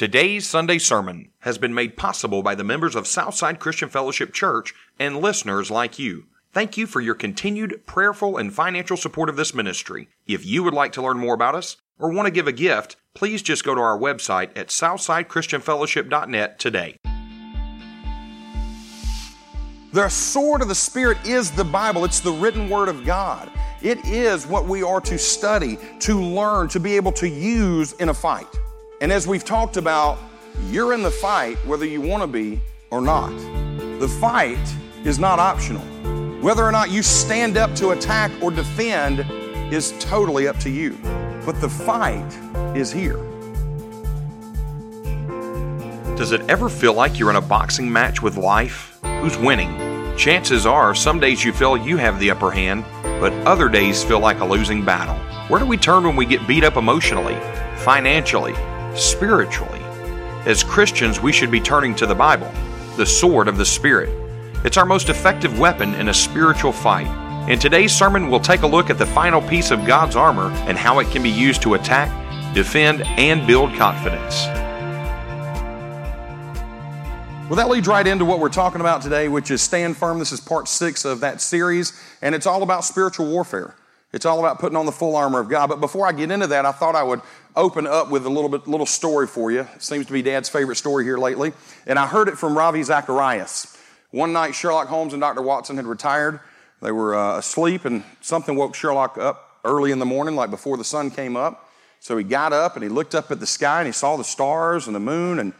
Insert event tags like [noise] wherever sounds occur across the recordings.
Today's Sunday sermon has been made possible by the members of Southside Christian Fellowship Church and listeners like you. Thank you for your continued prayerful and financial support of this ministry. If you would like to learn more about us or want to give a gift, please just go to our website at southsidechristianfellowship.net today. The sword of the Spirit is the Bible, it's the written word of God. It is what we are to study, to learn, to be able to use in a fight. And as we've talked about, you're in the fight whether you want to be or not. The fight is not optional. Whether or not you stand up to attack or defend is totally up to you. But the fight is here. Does it ever feel like you're in a boxing match with life? Who's winning? Chances are some days you feel you have the upper hand, but other days feel like a losing battle. Where do we turn when we get beat up emotionally, financially, spiritually? As Christians, we should be turning to the Bible, the sword of the Spirit. It's our most effective weapon in a spiritual fight. In today's sermon, we'll take a look at the final piece of God's armor and how it can be used to attack, defend, and build confidence. Well, that leads right into what we're talking about today, which is Stand Firm. This is part six of that series, and it's all about spiritual warfare. It's all about putting on the full armor of God. But before I get into that, I thought I would open up with a little bit, little story for you. It seems to be Dad's favorite story here lately, and I heard it from Ravi Zacharias. One night, Sherlock Holmes and Dr. Watson had retired. They were uh, asleep, and something woke Sherlock up early in the morning, like before the sun came up. So he got up and he looked up at the sky and he saw the stars and the moon and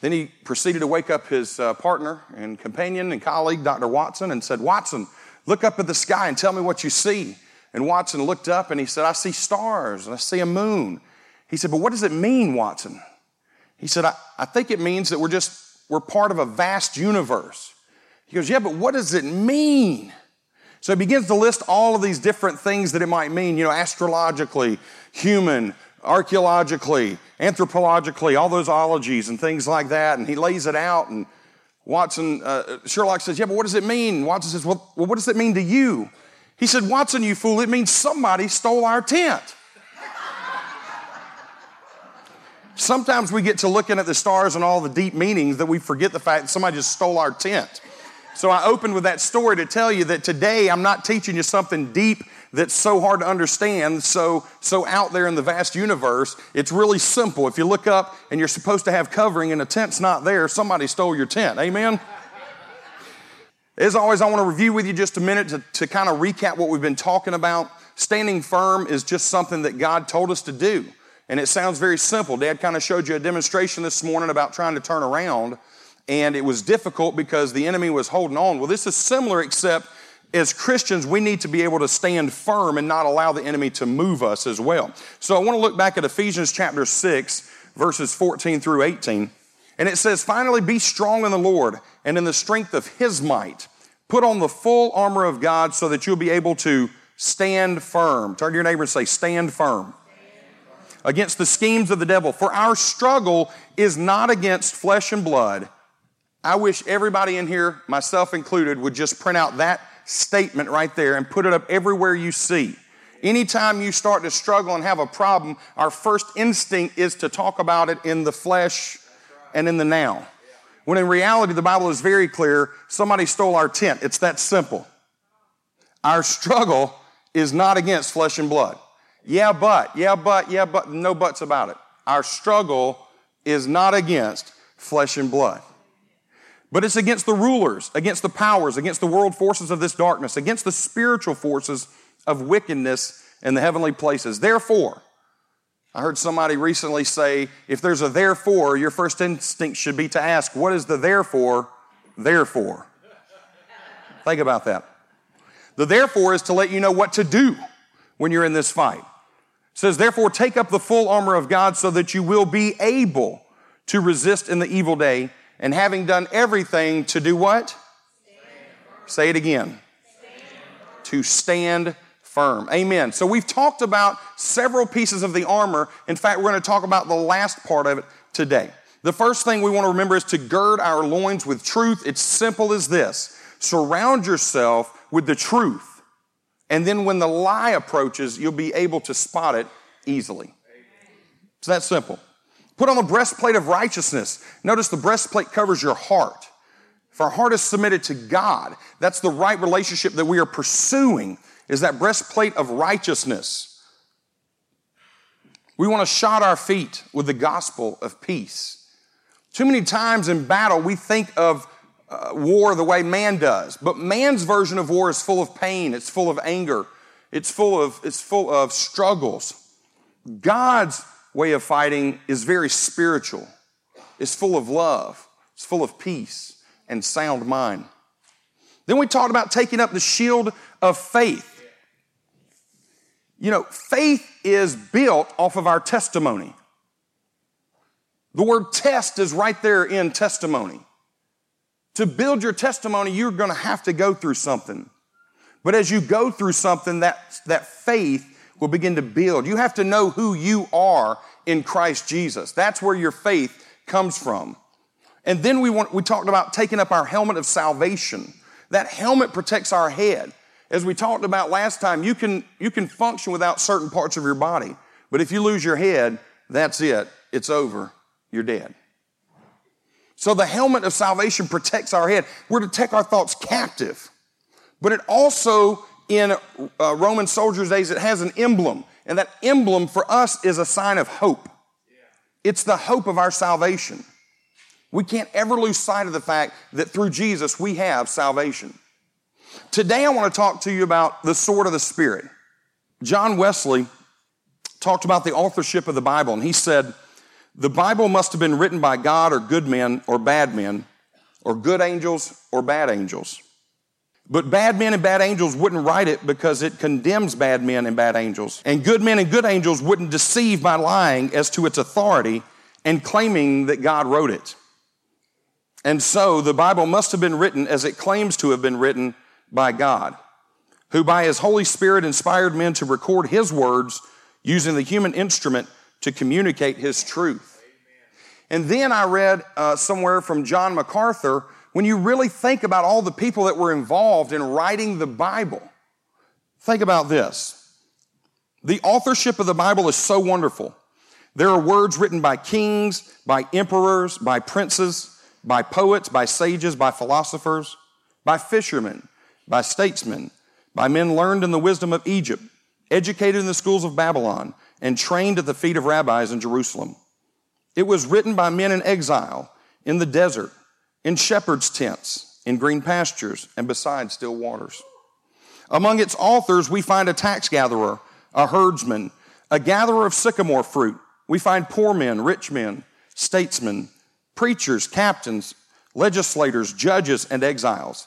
then he proceeded to wake up his uh, partner and companion and colleague, Dr. Watson, and said, Watson, look up at the sky and tell me what you see. And Watson looked up and he said, I see stars and I see a moon. He said, But what does it mean, Watson? He said, I, I think it means that we're just, we're part of a vast universe. He goes, Yeah, but what does it mean? So he begins to list all of these different things that it might mean, you know, astrologically, human, archaeologically, anthropologically, all those ologies and things like that. And he lays it out. And Watson, uh, Sherlock says, Yeah, but what does it mean? Watson says, well, well, what does it mean to you? He said, Watson, you fool, it means somebody stole our tent. Sometimes we get to looking at the stars and all the deep meanings that we forget the fact that somebody just stole our tent. So I opened with that story to tell you that today I'm not teaching you something deep that's so hard to understand, so, so out there in the vast universe. It's really simple. If you look up and you're supposed to have covering and a tent's not there, somebody stole your tent. Amen? As always, I want to review with you just a minute to, to kind of recap what we've been talking about. Standing firm is just something that God told us to do. And it sounds very simple. Dad kind of showed you a demonstration this morning about trying to turn around, and it was difficult because the enemy was holding on. Well, this is similar, except as Christians, we need to be able to stand firm and not allow the enemy to move us as well. So I want to look back at Ephesians chapter 6, verses 14 through 18. And it says, Finally, be strong in the Lord and in the strength of his might. Put on the full armor of God so that you'll be able to stand firm. Turn to your neighbor and say, Stand firm against the schemes of the devil. For our struggle is not against flesh and blood. I wish everybody in here, myself included, would just print out that statement right there and put it up everywhere you see. Anytime you start to struggle and have a problem, our first instinct is to talk about it in the flesh and in the now. When in reality, the Bible is very clear somebody stole our tent. It's that simple. Our struggle is not against flesh and blood. Yeah, but, yeah, but, yeah, but, no buts about it. Our struggle is not against flesh and blood, but it's against the rulers, against the powers, against the world forces of this darkness, against the spiritual forces of wickedness in the heavenly places. Therefore, I heard somebody recently say if there's a therefore, your first instinct should be to ask, what is the therefore, therefore? Think about that. The therefore is to let you know what to do when you're in this fight. It says, therefore, take up the full armor of God so that you will be able to resist in the evil day, and having done everything, to do what? Say it again. Stand to stand firm. Amen. So we've talked about several pieces of the armor. In fact, we're going to talk about the last part of it today. The first thing we want to remember is to gird our loins with truth. It's simple as this surround yourself with the truth. And then when the lie approaches, you'll be able to spot it easily. It's that simple. Put on the breastplate of righteousness. Notice the breastplate covers your heart. If our heart is submitted to God, that's the right relationship that we are pursuing, is that breastplate of righteousness. We want to shod our feet with the gospel of peace. Too many times in battle, we think of uh, war the way man does, but man's version of war is full of pain, it's full of anger, it's full of, it's full of struggles. God's way of fighting is very spiritual, it's full of love, it's full of peace and sound mind. Then we talked about taking up the shield of faith. You know, faith is built off of our testimony. The word test is right there in testimony. To build your testimony, you're going to have to go through something. But as you go through something, that, that faith will begin to build. You have to know who you are in Christ Jesus. That's where your faith comes from. And then we, want, we talked about taking up our helmet of salvation. That helmet protects our head. As we talked about last time, you can, you can function without certain parts of your body. But if you lose your head, that's it. It's over. You're dead. So the helmet of salvation protects our head. We're to take our thoughts captive. But it also, in uh, Roman soldiers' days, it has an emblem. And that emblem for us is a sign of hope. It's the hope of our salvation. We can't ever lose sight of the fact that through Jesus we have salvation. Today I want to talk to you about the sword of the Spirit. John Wesley talked about the authorship of the Bible, and he said, The Bible must have been written by God or good men or bad men, or good angels or bad angels. But bad men and bad angels wouldn't write it because it condemns bad men and bad angels. And good men and good angels wouldn't deceive by lying as to its authority and claiming that God wrote it. And so the Bible must have been written as it claims to have been written by God, who by his Holy Spirit inspired men to record his words using the human instrument to communicate his truth. And then I read uh, somewhere from John MacArthur when you really think about all the people that were involved in writing the Bible, think about this. The authorship of the Bible is so wonderful. There are words written by kings, by emperors, by princes, by poets, by sages, by philosophers, by fishermen, by statesmen, by men learned in the wisdom of Egypt, educated in the schools of Babylon, and trained at the feet of rabbis in Jerusalem. It was written by men in exile, in the desert, in shepherds' tents, in green pastures, and beside still waters. Among its authors, we find a tax gatherer, a herdsman, a gatherer of sycamore fruit. We find poor men, rich men, statesmen, preachers, captains, legislators, judges, and exiles.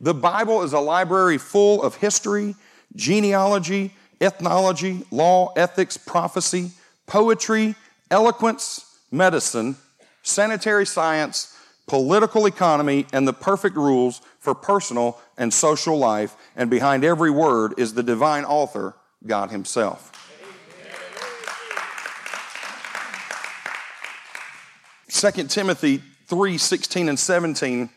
The Bible is a library full of history, genealogy, ethnology, law, ethics, prophecy, poetry, eloquence, medicine, sanitary science, political economy, and the perfect rules for personal and social life. And behind every word is the divine author, God Himself. 2 Timothy 3 16 and 17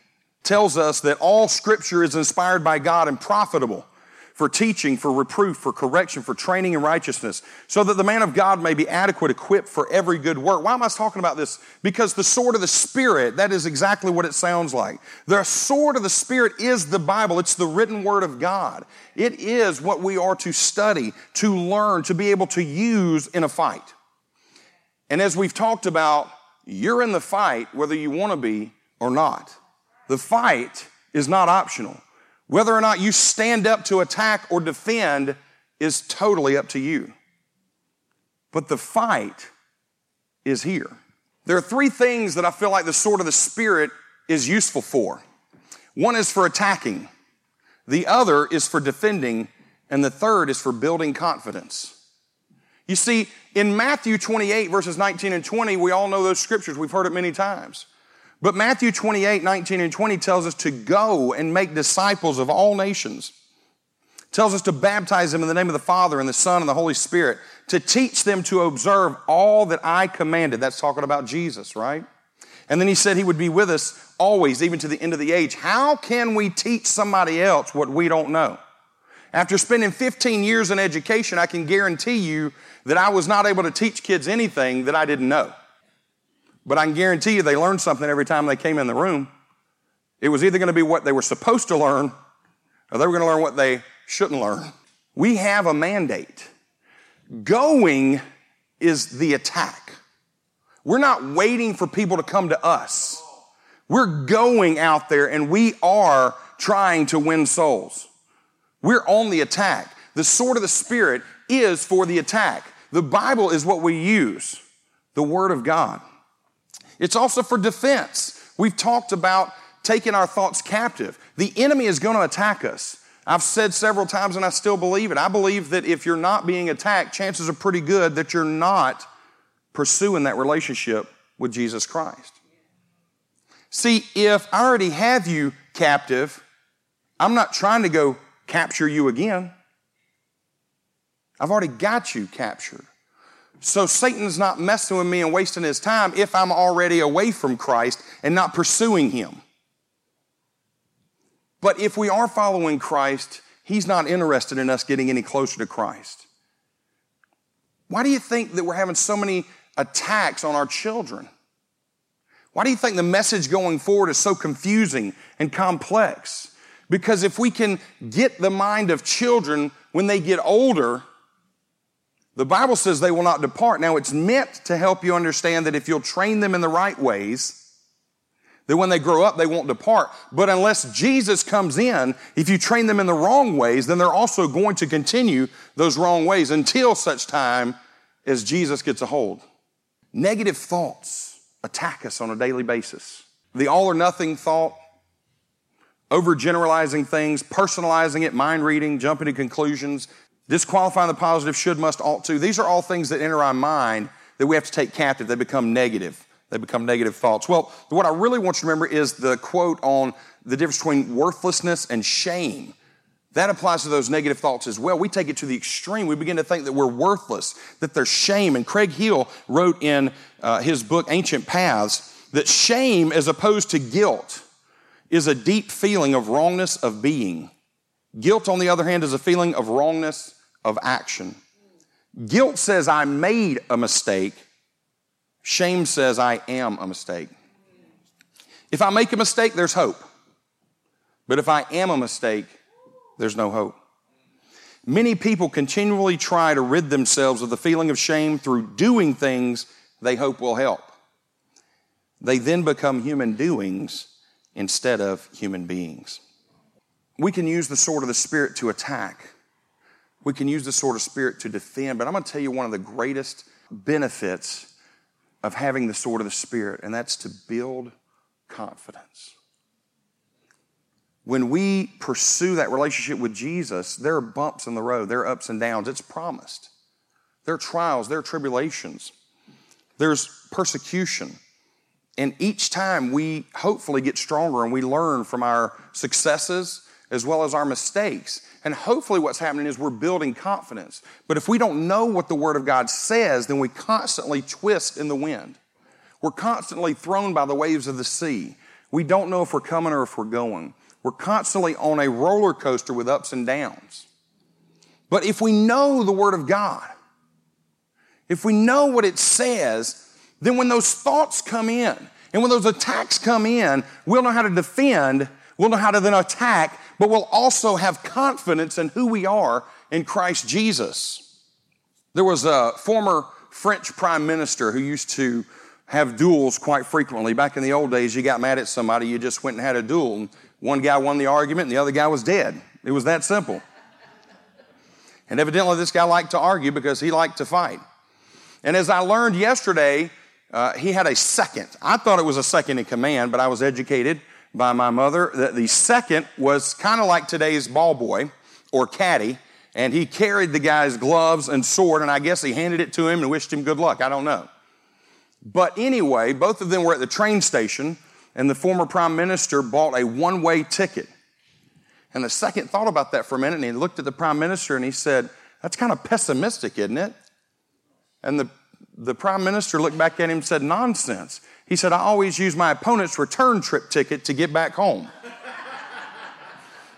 tells us that all scripture is inspired by God and profitable for teaching, for reproof, for correction, for training in righteousness, so that the man of God may be adequate, equipped for every good work. Why am I talking about this? Because the sword of the Spirit, that is exactly what it sounds like. The sword of the Spirit is the Bible, it's the written word of God. It is what we are to study, to learn, to be able to use in a fight. And as we've talked about, you're in the fight whether you want to be or not. The fight is not optional. Whether or not you stand up to attack or defend is totally up to you. But the fight is here. There are three things that I feel like the sword of the Spirit is useful for. One is for attacking, the other is for defending, and the third is for building confidence. You see, in Matthew 28, verses 19 and 20, we all know those scriptures. We've heard it many times. But Matthew 28, 19 and 20 tells us to go and make disciples of all nations. tells us to baptize them in the name of the Father and the Son and the Holy Spirit, to teach them to observe all that I commanded. That's talking about Jesus, right? And then he said he would be with us always, even to the end of the age. How can we teach somebody else what we don't know? After spending 15 years in education, I can guarantee you that I was not able to teach kids anything that I didn't know. But I can guarantee you they learned something every time they came in the room. It was either going to be what they were supposed to learn or they were going to learn what they shouldn't learn. We have a mandate. Going is the attack. We're not waiting for people to come to us. We're going out there and we are trying to win souls. We're on the attack. The sword of the Spirit is for the attack. The Bible is what we use, the Word of God. It's also for defense. We've talked about taking our thoughts captive. The enemy is going to attack us. I've said several times and I still believe it. I believe that if you're not being attacked, chances are pretty good that you're not pursuing that relationship with Jesus Christ. See, if I already have you captive, I'm not trying to go capture you again. I've already got you captured. So Satan's not messing with me and wasting his time if I'm already away from Christ and not pursuing him. But if we are following Christ, he's not interested in us getting any closer to Christ. Why do you think that we're having so many attacks on our children? Why do you think the message going forward is so confusing and complex? Because if we can get the mind of children when they get older, the Bible says they will not depart. Now, it's meant to help you understand that if you'll train them in the right ways, that when they grow up, they won't depart. But unless Jesus comes in, if you train them in the wrong ways, then they're also going to continue those wrong ways until such time as Jesus gets a hold. Negative thoughts attack us on a daily basis. The all or nothing thought, overgeneralizing things, personalizing it, mind reading, jumping to conclusions, Disqualifying the positive, should, must, ought to. These are all things that enter our mind that we have to take captive. They become negative. They become negative thoughts. Well, what I really want you to remember is the quote on the difference between worthlessness and shame. That applies to those negative thoughts as well. We take it to the extreme. We begin to think that we're worthless, that there's shame. And Craig Hill wrote in uh, his book, Ancient Paths, that shame, as opposed to guilt, is a deep feeling of wrongness of being. Guilt, on the other hand, is a feeling of wrongness of action. Guilt says, I made a mistake. Shame says, I am a mistake. If I make a mistake, there's hope. But if I am a mistake, there's no hope. Many people continually try to rid themselves of the feeling of shame through doing things they hope will help. They then become human doings instead of human beings. We can use the sword of the Spirit to attack. We can use the sword of Spirit to defend. But I'm going to tell you one of the greatest benefits of having the sword of the Spirit, and that's to build confidence. When we pursue that relationship with Jesus, there are bumps in the road, there are ups and downs. It's promised. There are trials, there are tribulations, there's persecution. And each time we hopefully get stronger and we learn from our successes as well as our mistakes. And hopefully, what's happening is we're building confidence. But if we don't know what the Word of God says, then we constantly twist in the wind. We're constantly thrown by the waves of the sea. We don't know if we're coming or if we're going. We're constantly on a roller coaster with ups and downs. But if we know the Word of God, if we know what it says, then when those thoughts come in and when those attacks come in, we'll know how to defend We'll know how to then attack, but we'll also have confidence in who we are in Christ Jesus. There was a former French prime minister who used to have duels quite frequently. Back in the old days, you got mad at somebody, you just went and had a duel. And one guy won the argument, and the other guy was dead. It was that simple. And evidently, this guy liked to argue because he liked to fight. And as I learned yesterday, uh, he had a second. I thought it was a second in command, but I was educated by my mother. The, the second was kind of like today's ball boy or caddy, and he carried the guy's gloves and sword, and I guess he handed it to him and wished him good luck. I don't know. But anyway, both of them were at the train station, and the former prime minister bought a one way ticket. And the second thought about that for a minute, and he looked at the prime minister and he said, That's kind of pessimistic, isn't it? And the, the prime minister looked back at him and said, Nonsense. He said, I always use my opponent's return trip ticket to get back home.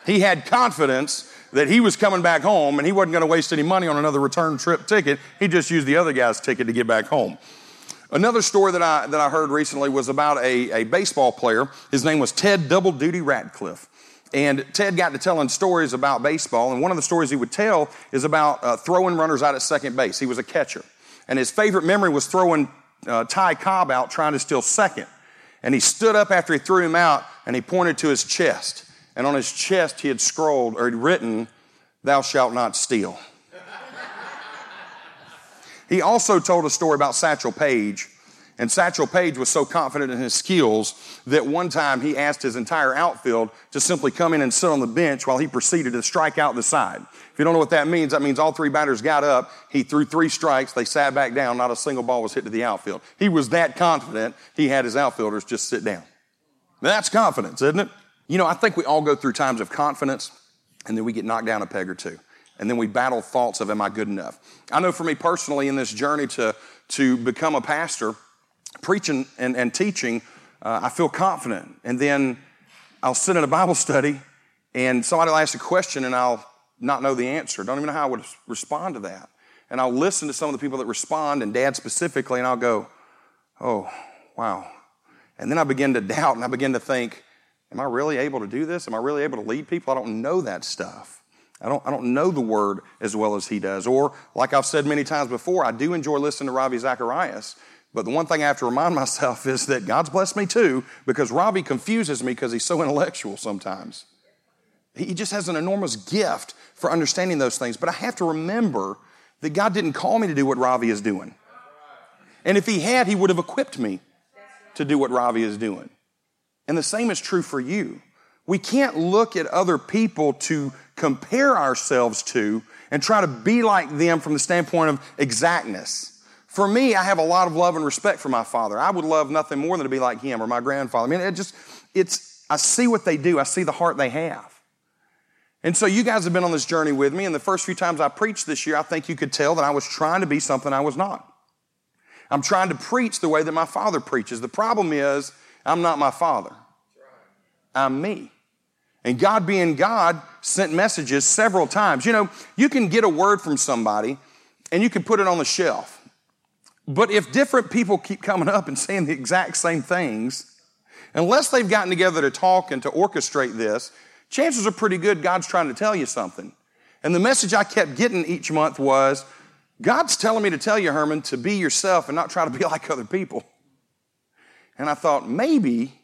he had confidence that he was coming back home and he wasn't going to waste any money on another return trip ticket. He just used the other guy's ticket to get back home. Another story that I, that I heard recently was about a, a baseball player. His name was Ted Double Duty Radcliffe. And Ted got to telling stories about baseball. And one of the stories he would tell is about uh, throwing runners out at second base. He was a catcher. And his favorite memory was throwing uh, Ty Cobb out trying to steal second. And he stood up after he threw him out and he pointed to his chest. And on his chest, he had scrolled or had written, Thou shalt not steal. [laughs] he also told a story about Satchel Paige. And Satchel Paige was so confident in his skills that one time he asked his entire outfield to simply come in and sit on the bench while he proceeded to strike out the side. If you don't know what that means, that means all three batters got up. He threw three strikes. They sat back down. Not a single ball was hit to the outfield. He was that confident. He had his outfielders just sit down. That's confidence, isn't it? You know, I think we all go through times of confidence and then we get knocked down a peg or two. And then we battle thoughts of, am I good enough? I know for me personally in this journey to, to become a pastor, preaching and, and teaching, uh, I feel confident. And then I'll sit in a Bible study and somebody will ask a question and I'll not know the answer. Don't even know how I would respond to that. And I'll listen to some of the people that respond, and dad specifically, and I'll go, oh, wow. And then I begin to [laughs] doubt and I begin to think, am I really able to do this? Am I really able to lead people? I don't know that stuff. I don't, I don't know the word as well as he does. Or, like I've said many times before, I do enjoy listening to Ravi Zacharias. But the one thing I have to remind [laughs] myself is that God's blessed me too, because Ravi confuses me because he's so [laughs] intellectual sometimes. He just has an enormous gift for understanding those things. But I have to remember that God didn't call me to do what Ravi is doing. And if He had, He would have equipped me to do what Ravi is doing. And the same is true for you. We can't look at other people to compare ourselves to and try to be like them from the standpoint of exactness. For me, I have a lot of love and respect for my father. I would love nothing more than to be like him or my grandfather. I mean, it just, it's, I see what they do, I see the heart they have. And so you guys have been on this journey with me, and the first few times I preached this year, I think you could tell that I was trying to be something I was not. I'm trying to preach the way that my father preaches. The problem is, I'm not my father. I'm me. And God being God sent messages several times. You know, you can get a word from somebody and you can put it on the shelf. But if different people keep coming up and saying the exact same things, unless they've gotten together to talk and to orchestrate this, chances are pretty good God's trying to tell you something. And the message I kept getting each month was God's telling me to tell you, Herman, to be yourself and not try to be [laughs] like other people. And I thought, maybe,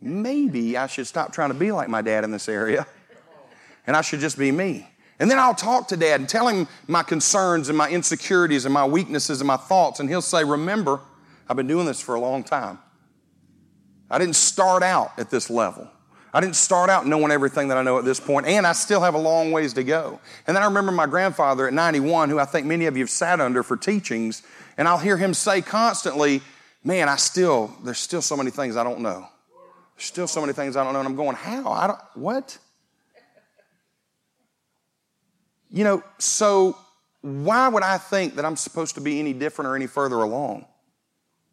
maybe I should stop trying to be like my dad in this area and I should just be me. And then I'll talk to dad and tell him my concerns and my insecurities and my weaknesses and my thoughts. And he'll say, Remember, I've been doing this for a long time. I didn't start out at this level. I didn't start out knowing everything that I know at this point, and I still have a long ways to go. And then I remember my grandfather at 91, who I think many of you have sat under for teachings, and I'll hear him say constantly, Man, I still, there's still so many things I don't know. There's still so many things I don't know. And I'm going, How? I don't, what? You know, so why would I think that I'm supposed to be any different or any further along?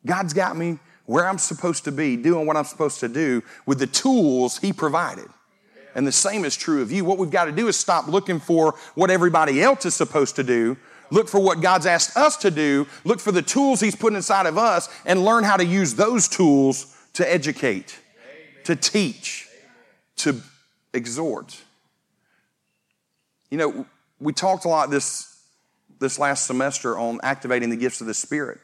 God's got me where I'm supposed to be, doing what I'm supposed to do with the tools He provided. And the same is true of you. What we've got to do is stop looking for what everybody else is supposed to do. Look for what God's asked us to do. Look for the tools He's put inside of us and learn how to use those tools to educate, to teach, to exhort. You know, we talked a lot this, this last semester on activating the gifts of the Spirit.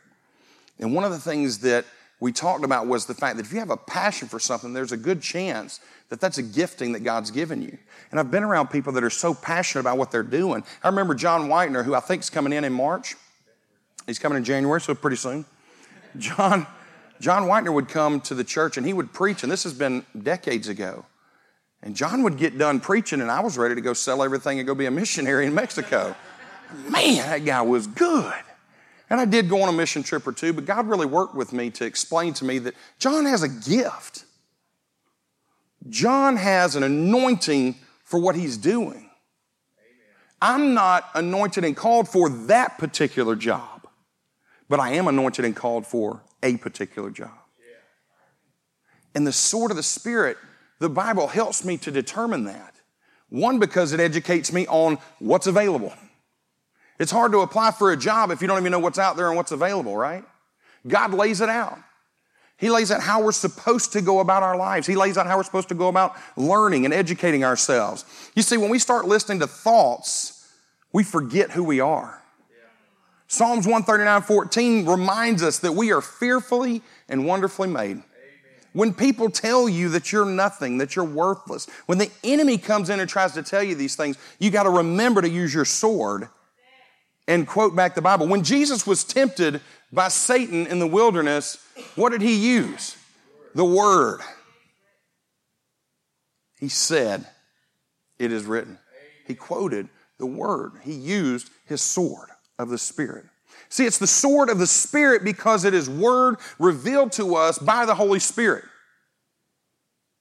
And one of the things that we talked about was the fact that if you have a passion for something, there's a good chance that that's a gifting that God's given you. And I've been around people that are so passionate about what they're doing. I remember John Whitener, who I think is coming in in March. He's coming in January, so pretty soon. John, John Whitener would come to the church and he would preach, and this has been decades ago. And John would get done preaching, and I was ready to go sell everything and go be a missionary in Mexico. Man, that guy was good. And I did go on a mission trip or two, but God really worked with me to explain to me that John has a gift. John has an anointing for what he's doing. I'm not anointed and called for that particular job, but I am anointed and called for a particular job. And the sword of the Spirit, the Bible helps me to determine that. One, because it educates me on what's available. It's hard to apply for a job if you don't even know what's out there and what's available, right? God lays it out. He lays out how we're supposed to go about our lives. He lays out how we're supposed to go about learning and educating ourselves. You see, when we start listening to thoughts, we forget who we are. Psalms 139 14 reminds us that we are fearfully and wonderfully made. When people tell you that you're nothing, that you're worthless, when the enemy comes in and tries to tell you these things, you got to remember to use your sword and quote back the Bible. When Jesus was tempted by Satan in the wilderness, what did he use? The Word. He said, It is written. He quoted the Word. He used his sword of the Spirit. See, it's the sword of the Spirit because it is Word revealed to us by the Holy Spirit.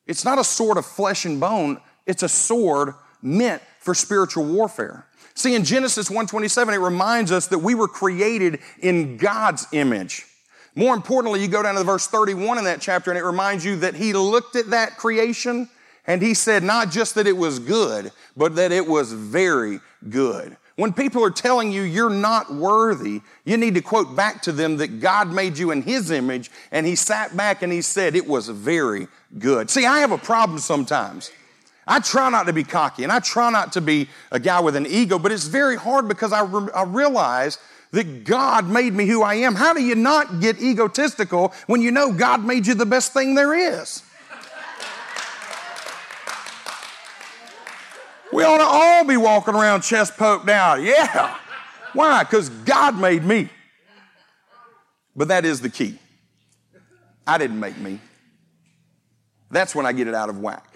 It's not a sword of flesh and bone, it's a sword meant for spiritual warfare. See, in Genesis 1:27, it reminds us that we were created in God's image. More importantly, you go down to verse 31 in that chapter, and it reminds you that he looked at that creation and he said not just that it was good, but that it was very good. When people are telling you you're not worthy, you need to quote back to them that God made you in His image, and He sat back and He said it was very good. See, I have a problem sometimes. I try not to be cocky and I try not to be a guy with an ego, but it's very hard because I, re- I realize that God made me who I am. How do you not get egotistical when you know God made you the best thing there is? We ought to all be walking around chest poked out. Yeah. Why? Because God made me. But that is the key. I didn't make me. That's when I get it out of whack.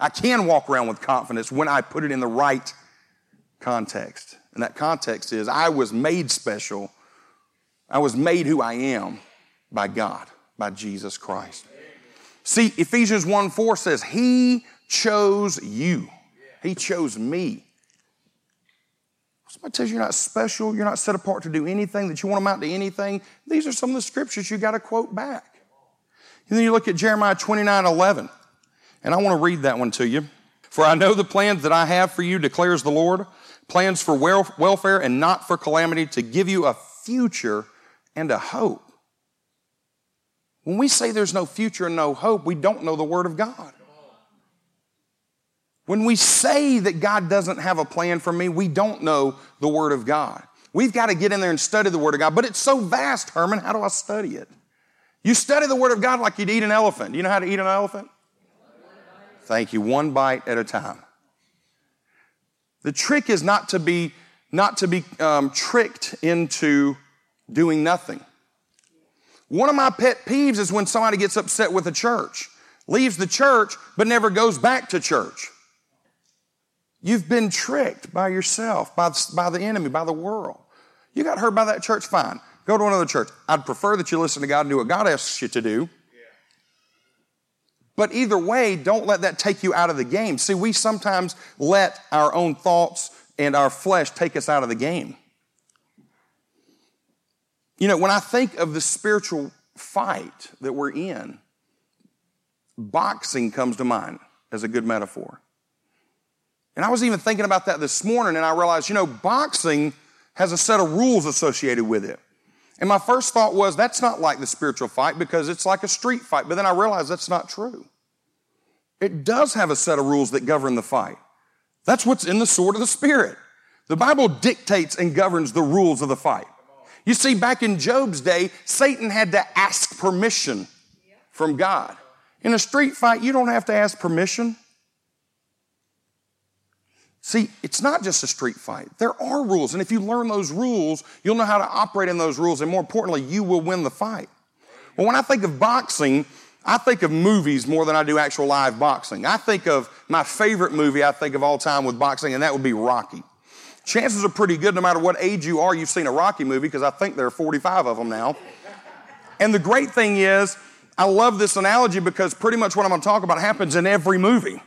I can walk around with confidence when I put it in the right context. And that context is I was made special. I was made who I am by God, by Jesus Christ. See, Ephesians 1 4 says, He chose you. He chose me. Somebody tells you you're not special, you're not set apart to do anything, that you want to amount to anything. These are some of the scriptures you got to quote back. And then you look at Jeremiah 29 11. And I want to read that one to you. For I know the plans that I have for you, declares the Lord plans for welfare and not for calamity, to give you a future and a hope. When we say there's no future and no hope, we don't know the Word of God. When we say that God doesn't have a plan for me, we don't know the Word of God. We've got to get in there and study the Word of God. But it's so vast, Herman. How do I study it? You study the Word of God like you'd eat an elephant. You know how to eat an elephant? Thank you. One bite at a time. The trick is not to be, not to be um, tricked into doing nothing. One of my pet peeves is when somebody gets upset with a church, leaves the church, but never goes back to church. You've been tricked by yourself, by, by the enemy, by the world. You got hurt by that church, fine. Go to another church. I'd prefer that you listen to God and do what God asks you to do. But either way, don't let that take you out of the game. See, we sometimes let our own thoughts and our flesh take us out of the game. You know, when I think of the spiritual fight that we're in, boxing comes to mind as a good metaphor. And I was even thinking about that this morning, and I realized, you know, boxing has a set of rules associated with it. And my first thought was, that's not like the spiritual fight because it's like a street fight. But then I realized that's not true. It does have a set of rules that govern the fight. That's what's in the sword of the Spirit. The Bible dictates and governs the rules of the fight. You see, back in Job's day, Satan had to ask permission from God. In a street fight, you don't have to ask permission. See, it's not just a street fight. There are rules. And if you learn those rules, you'll know how to operate in those rules. And more importantly, you will win the fight. Well, when I think of boxing, I think of movies more than I do actual live boxing. I think of my favorite movie I think of all time with boxing, and that would be Rocky. Chances are pretty good, no matter what age you are, you've seen a Rocky movie, because I think there are 45 of them now. And the great thing is, I love this analogy because pretty much what I'm going to talk about happens in every movie.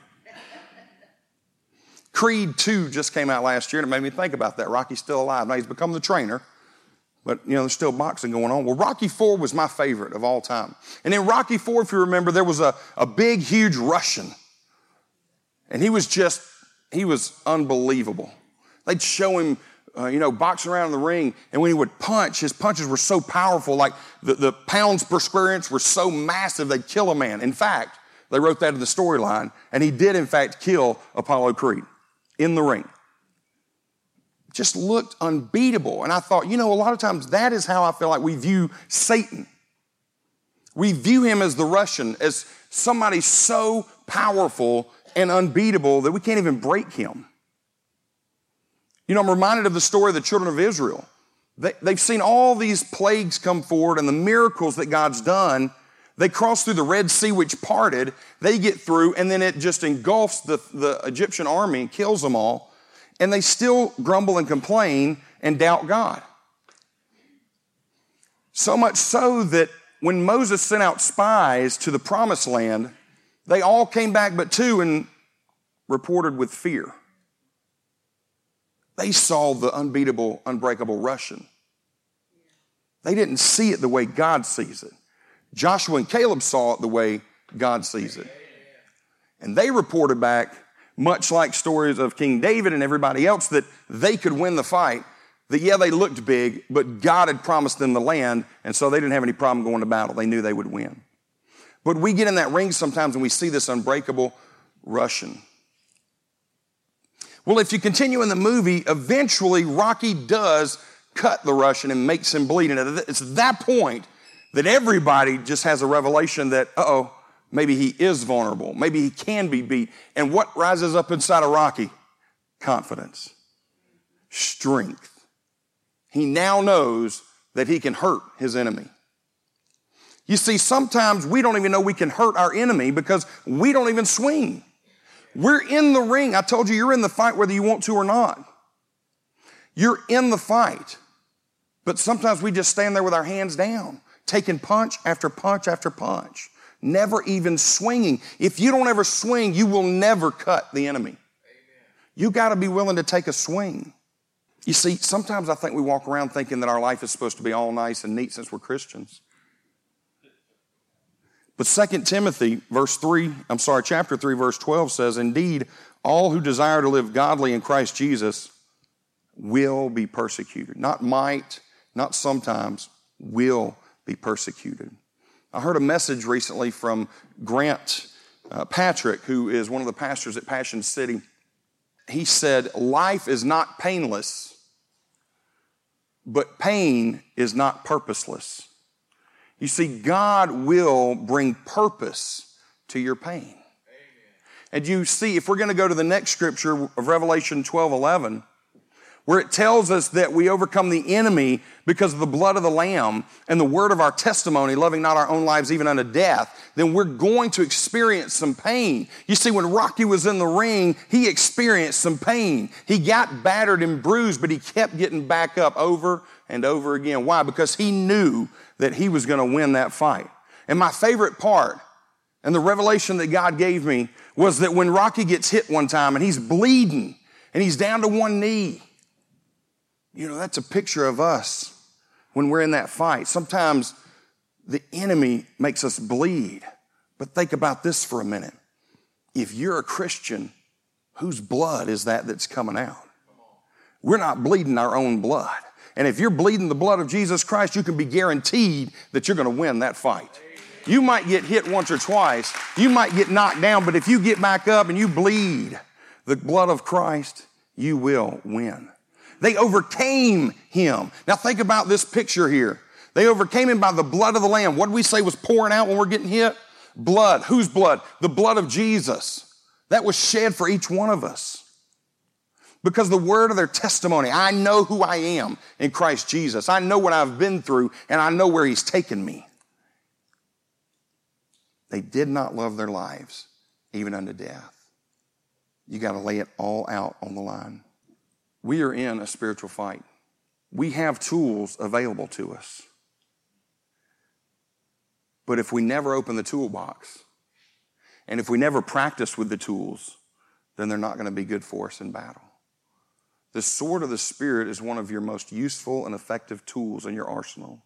Creed 2 just came out last year, and it made me think about that. Rocky's still alive. Now he's become the trainer. But, you know, there's still boxing going on. Well, Rocky Four was my favorite of all time. And in Rocky Four, if you remember, there was a, a big, huge Russian. And he was just, he was unbelievable. They'd show him uh, you know, boxing around in the ring. And when he would punch, his punches were so powerful, like the, the pounds per square inch were so massive, they'd kill a man. In fact, they wrote that in the storyline, and he did, in fact, kill Apollo Creed in the ring. Just looked unbeatable. And I thought, you know, a lot of times that is how I feel like we view Satan. We view him as the Russian, as somebody so powerful and unbeatable that we can't even break him. You know, I'm reminded of the story of the children of Israel. They, have seen all these plagues come forward and the miracles that God's done. They cross through the Red Sea, which parted. They get through, and then it just engulfs the, the Egyptian army and kills them all. And they still grumble and complain and doubt God. So much so that when Moses sent out spies to the promised land, they all came back but two and reported with fear. They saw the unbeatable, unbreakable Russian. They didn't see it the way God sees it. Joshua and Caleb saw it the way God sees it. And they reported back, much like stories of King David and everybody else, that they could win the fight. That, yeah, they looked big, but God had promised them the land, and so they didn't have any problem going to battle. They knew they would win. But we get in that ring sometimes and we see this unbreakable Russian. Well, if you continue in the movie, eventually Rocky does cut the Russian and makes him bleed. And it's that point that everybody just has a revelation that, oh, maybe he is vulnerable. Maybe he can be beat. And what rises up inside of Rocky? Confidence, strength. He now knows that he can hurt his enemy. You see, sometimes we don't even know we can hurt our enemy because we don't even swing. We're in the ring. I told you, you're in the fight whether you want to or not. You're in the fight. But sometimes we just stand there with our hands down, taking punch after punch after punch, never even swinging. If you don't ever swing, you will never cut the enemy. Amen. You got to be willing to take a swing. You see, sometimes I think we walk around thinking that our life is supposed to be all nice and neat since we're Christians. But 2 Timothy, verse 3, I'm sorry, chapter 3, verse 12 says, Indeed, all who desire to live godly in Christ Jesus will be persecuted. Not might, not sometimes, will be persecuted. I heard a message recently from Grant uh, Patrick, who is one of the pastors at Passion City. He said, Life is not painless, but pain is not purposeless. You see, God will bring purpose to your pain. Amen. And you see, if we're going to go to the next scripture of Revelation 12 11, where it tells us that we overcome the enemy because of the blood of the Lamb and the word of our testimony, loving not our own lives even unto death, then we're going to experience some pain. You see, when Rocky was in the ring, he experienced some pain. He got battered and bruised, but he kept getting back up over and over again. Why? Because he knew that he was going to win that fight. And my favorite part and the revelation that God gave me was that when Rocky gets hit one time and he's bleeding and he's down to one knee, you know, that's a picture of us when we're in that fight. Sometimes the enemy makes us bleed. But think about this for a minute. If you're a Christian, whose blood is that that's coming out? We're not bleeding our own blood. And if you're bleeding the blood of Jesus Christ, you can be guaranteed that you're going to win that fight. You might get hit once or twice. You might get knocked down, but if you get back up and you bleed the blood of Christ, you will win. They overcame him. Now think about this picture here. They overcame him by the blood of the Lamb. What did we say was pouring out when we're getting hit? Blood. Whose blood? The blood of Jesus. That was shed for each one of us because the word of their testimony. I know who I am in Christ Jesus. I know what I've been through, and I know where He's taken me. They did not love their lives, even unto death. You got to lay it all out on the line. We are in a spiritual fight. We have tools available to us. But if we never open the toolbox, and if we never practice with the tools, then they're not going to be good for us in battle. The sword of the Spirit is one of your most useful and effective tools in your arsenal.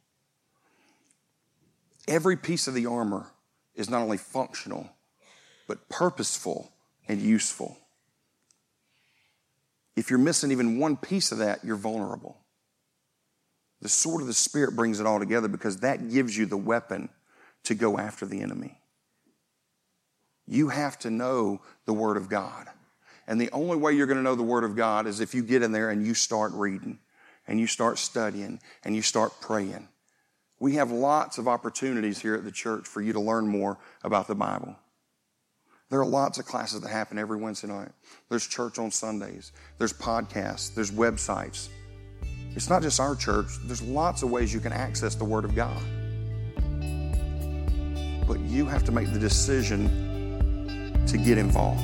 Every piece of the armor is not only functional, but purposeful and useful. If you're missing even one piece of that, you're vulnerable. The sword of the Spirit brings it all together because that gives you the weapon to go after the enemy. You have to know the Word of God. And the only way you're going to know the Word of God is if you get in there and you start reading and you start studying and you start praying. We have lots of opportunities here at the church for you to learn more about the Bible. There are lots of classes that happen every Wednesday night. There's church on Sundays. There's podcasts. There's websites. It's not just our church. There's lots of ways you can access the Word of God. But you have to make the decision to get involved.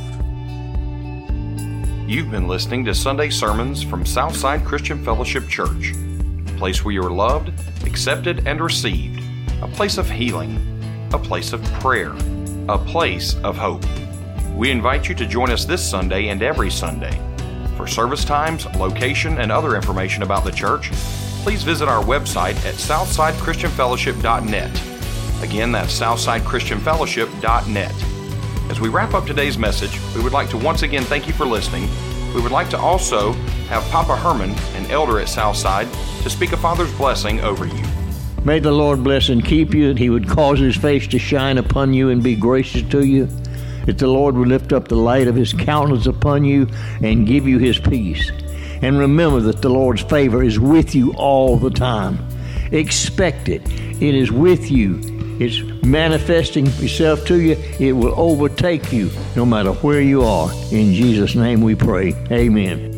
You've been listening to Sunday sermons from Southside Christian Fellowship Church, a place where you are loved, accepted, and received, a place of healing, a place of prayer, a place of hope. We invite you to join us this Sunday and every Sunday. For service times, location, and other information about the church, please visit our website at southsidechristianfellowship.net. Again, that's southsidechristianfellowship.net. As we wrap up today's message, we would like to once again thank you for listening. We would like to also have Papa Herman, an elder at Southside, to speak a Father's blessing over you. May the Lord bless and keep you, that He would cause His face to shine upon you and be gracious to you, that the Lord would lift up the light of His countenance upon you and give you His peace. And remember that the Lord's favor is with you all the time. Expect it. It is with you it's manifesting itself to you. It will overtake you no matter where you are. In Jesus' name we pray. Amen.